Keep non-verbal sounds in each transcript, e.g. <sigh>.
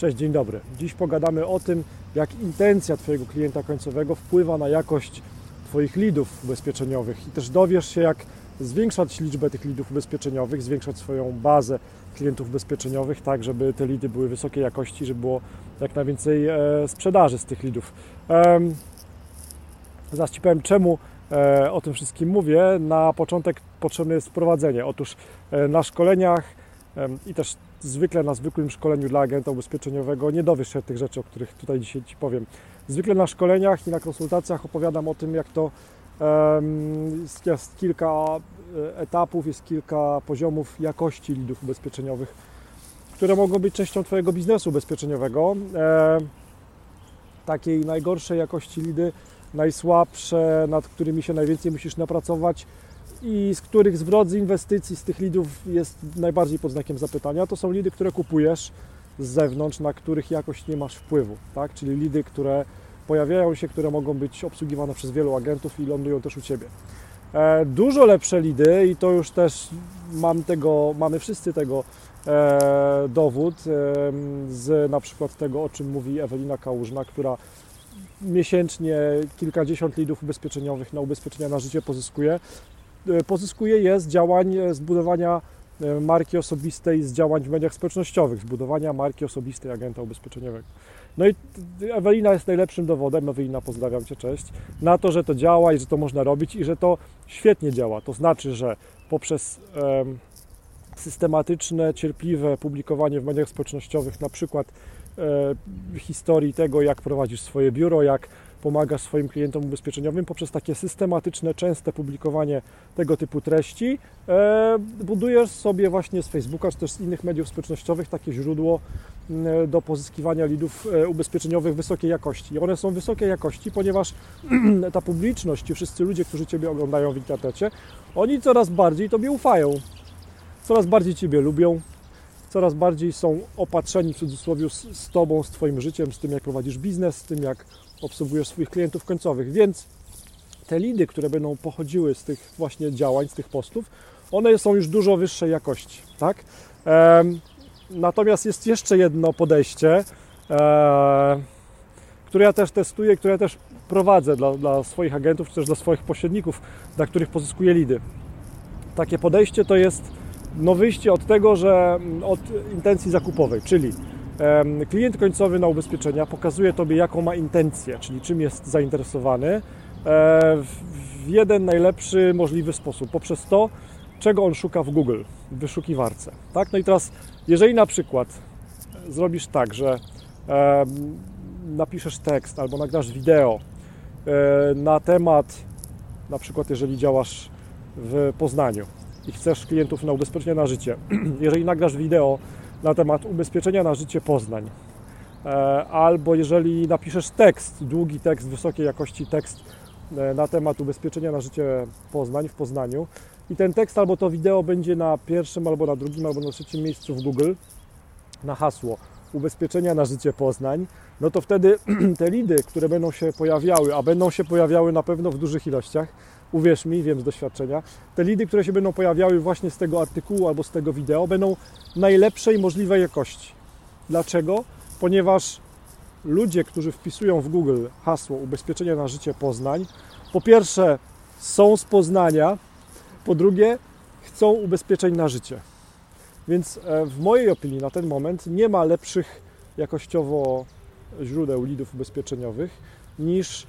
Cześć, dzień dobry. Dziś pogadamy o tym, jak intencja Twojego klienta końcowego wpływa na jakość Twoich lidów ubezpieczeniowych i też dowiesz się, jak zwiększać liczbę tych lidów ubezpieczeniowych, zwiększać swoją bazę klientów ubezpieczeniowych, tak żeby te lidy były wysokiej jakości, żeby było jak najwięcej e, sprzedaży z tych lidów. Zaraz Ci powiem, czemu e, o tym wszystkim mówię. Na początek potrzebne jest wprowadzenie. Otóż e, na szkoleniach i też zwykle na zwykłym szkoleniu dla agenta ubezpieczeniowego nie dowiesz się tych rzeczy, o których tutaj dzisiaj Ci powiem. Zwykle na szkoleniach i na konsultacjach opowiadam o tym, jak to jest kilka e, etapów, jest kilka poziomów jakości lidów ubezpieczeniowych, które mogą być częścią Twojego biznesu ubezpieczeniowego. Takiej najgorszej jakości lidy, najsłabsze, nad którymi się najwięcej musisz napracować, i z których zwrot z inwestycji z tych lidów jest najbardziej pod znakiem zapytania, to są lidy, które kupujesz z zewnątrz, na których jakoś nie masz wpływu, tak? czyli lidy, które pojawiają się, które mogą być obsługiwane przez wielu agentów i lądują też u Ciebie. E, dużo lepsze lidy i to już też mam tego, mamy wszyscy tego e, dowód e, z na przykład tego, o czym mówi Ewelina Kałużna, która miesięcznie kilkadziesiąt lidów ubezpieczeniowych na ubezpieczenia na życie pozyskuje pozyskuje je z działań e, zbudowania e, marki osobistej, z działań w mediach społecznościowych, zbudowania marki osobistej agenta ubezpieczeniowego. No i Ewelina jest najlepszym dowodem, Ewelina, pozdrawiam Cię, cześć, na to, że to działa i że to można robić i że to świetnie działa. To znaczy, że poprzez um, systematyczne, cierpliwe publikowanie w mediach społecznościowych na przykład e, historii tego, jak prowadzisz swoje biuro, jak pomagasz swoim klientom ubezpieczeniowym poprzez takie systematyczne, częste publikowanie tego typu treści. E, budujesz sobie właśnie z Facebooka czy też z innych mediów społecznościowych takie źródło do pozyskiwania lidów e, ubezpieczeniowych wysokiej jakości. I one są wysokiej jakości, ponieważ <clears throat> ta publiczność, i wszyscy ludzie, którzy Ciebie oglądają w internecie, oni coraz bardziej Tobie ufają, coraz bardziej Ciebie lubią, coraz bardziej są opatrzeni w cudzysłowie z, z Tobą, z Twoim życiem, z tym jak prowadzisz biznes, z tym jak obsługujesz swoich klientów końcowych, więc te lidy, które będą pochodziły z tych właśnie działań, z tych postów, one są już dużo wyższej jakości, tak? Natomiast jest jeszcze jedno podejście, które ja też testuję, które ja też prowadzę dla, dla swoich agentów, czy też dla swoich pośredników, dla których pozyskuję lidy. Takie podejście to jest no wyjście od tego, że od intencji zakupowej, czyli Klient końcowy na ubezpieczenia pokazuje Tobie, jaką ma intencję, czyli czym jest zainteresowany e, w jeden najlepszy możliwy sposób, poprzez to, czego on szuka w Google, w wyszukiwarce. Tak? No i teraz, jeżeli na przykład zrobisz tak, że napiszesz tekst albo nagrasz wideo e, na temat, na przykład jeżeli działasz w Poznaniu i chcesz klientów na ubezpieczenie na życie, <clears throat> jeżeli nagrasz wideo na temat ubezpieczenia na życie Poznań. E, albo jeżeli napiszesz tekst, długi tekst, wysokiej jakości tekst e, na temat ubezpieczenia na życie Poznań w Poznaniu i ten tekst albo to wideo będzie na pierwszym, albo na drugim, albo na trzecim miejscu w Google na hasło ubezpieczenia na życie Poznań, no to wtedy <clears throat> te lidy, które będą się pojawiały, a będą się pojawiały na pewno w dużych ilościach, uwierz mi, wiem z doświadczenia, te lidy, które się będą pojawiały właśnie z tego artykułu albo z tego wideo, będą najlepszej możliwej jakości. Dlaczego? Ponieważ ludzie, którzy wpisują w Google hasło ubezpieczenia na życie Poznań, po pierwsze są z Poznania, po drugie chcą ubezpieczeń na życie. Więc e, w mojej opinii na ten moment nie ma lepszych jakościowo źródeł lidów ubezpieczeniowych niż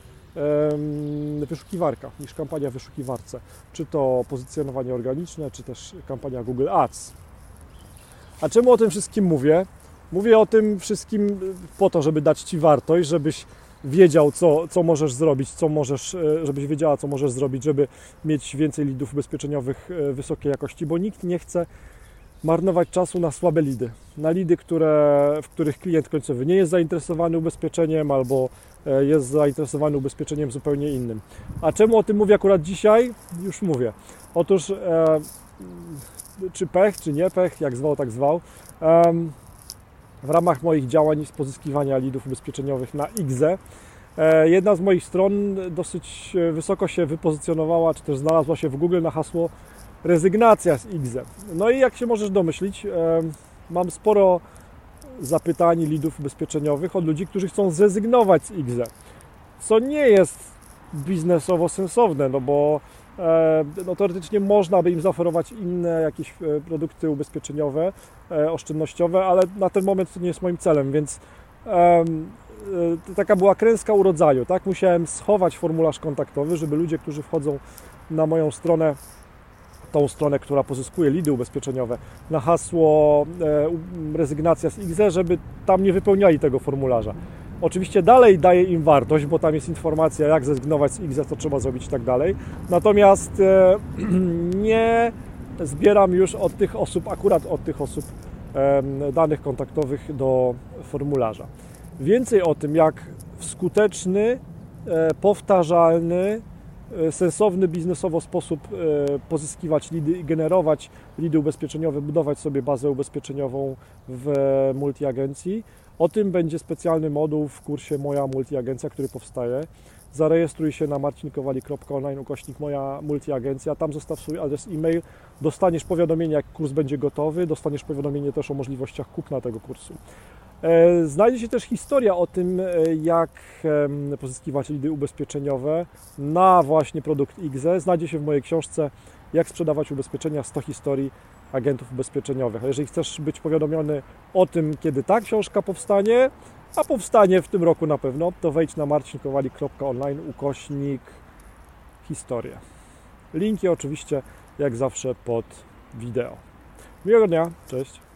wyszukiwarka, niż kampania w wyszukiwarce. Czy to pozycjonowanie organiczne, czy też kampania Google Ads. A czemu o tym wszystkim mówię? Mówię o tym wszystkim po to, żeby dać Ci wartość, żebyś wiedział, co, co możesz zrobić, co możesz, e, żebyś wiedziała, co możesz zrobić, żeby mieć więcej lidów ubezpieczeniowych e, wysokiej jakości, bo nikt nie chce marnować czasu na słabe lidy, na lidy, które, w których klient końcowy nie jest zainteresowany ubezpieczeniem albo e, jest zainteresowany ubezpieczeniem zupełnie innym. A czemu o tym mówię akurat dzisiaj? Już mówię. Otóż e, czy pech, czy nie pech, jak zwał, tak zwał, e, w ramach moich działań z pozyskiwania lidów ubezpieczeniowych na IGZE e, jedna z moich stron dosyć wysoko się wypozycjonowała, czy też znalazła się w Google na hasło rezygnacja z IGZE. No i jak się możesz domyślić, mam sporo zapytani lidów ubezpieczeniowych od ludzi, którzy chcą zrezygnować z IGZE, co nie jest biznesowo sensowne, no bo e, no, teoretycznie można by im zaoferować inne jakieś e, produkty ubezpieczeniowe, e, oszczędnościowe, ale na ten moment to nie jest moim celem, więc taka była kręska urodzaju, tak? Musiałem schować formularz kontaktowy, żeby ludzie, którzy wchodzą na moją stronę tą stronę, która pozyskuje lidy ubezpieczeniowe, na hasło e, rezygnacja z IGZE, żeby tam nie wypełniali tego formularza. Oczywiście dalej daje im wartość, bo tam jest informacja, jak zrezygnować z IGZE, co trzeba zrobić i tak dalej. Natomiast e, <clears throat> nie zbieram już od tych osób, akurat od tych osób danych kontaktowych do formularza. Więcej o tym, jak w skuteczny, e, powtarzalny, sensowny biznesowo sposób e, pozyskiwać lidy i generować lidy ubezpieczeniowe, budować sobie bazę ubezpieczeniową w multiagencji. O tym będzie specjalny moduł w kursie Moja Multiagencja, który powstaje. Zarejestruj się na marcinkowali.online ukośnik Moja Multiagencja, tam zostaw swój adres e-mail, dostaniesz powiadomienie jak kurs będzie gotowy, dostaniesz powiadomienie też o możliwościach kupna tego kursu. E, znajdzie się też historia o tym, e, jak pozyskiwać lidy ubezpieczeniowe na właśnie produkt IGZE. Znajdzie się w mojej książce Jak sprzedawać ubezpieczenia 100 historii agentów ubezpieczeniowych. A jeżeli chcesz być powiadomiony o tym, kiedy ta książka powstanie, a powstanie w tym roku na pewno, to wejdź na marcinkowali.online ukośnik historia. Linki oczywiście jak zawsze pod wideo. Miłego dnia, cześć.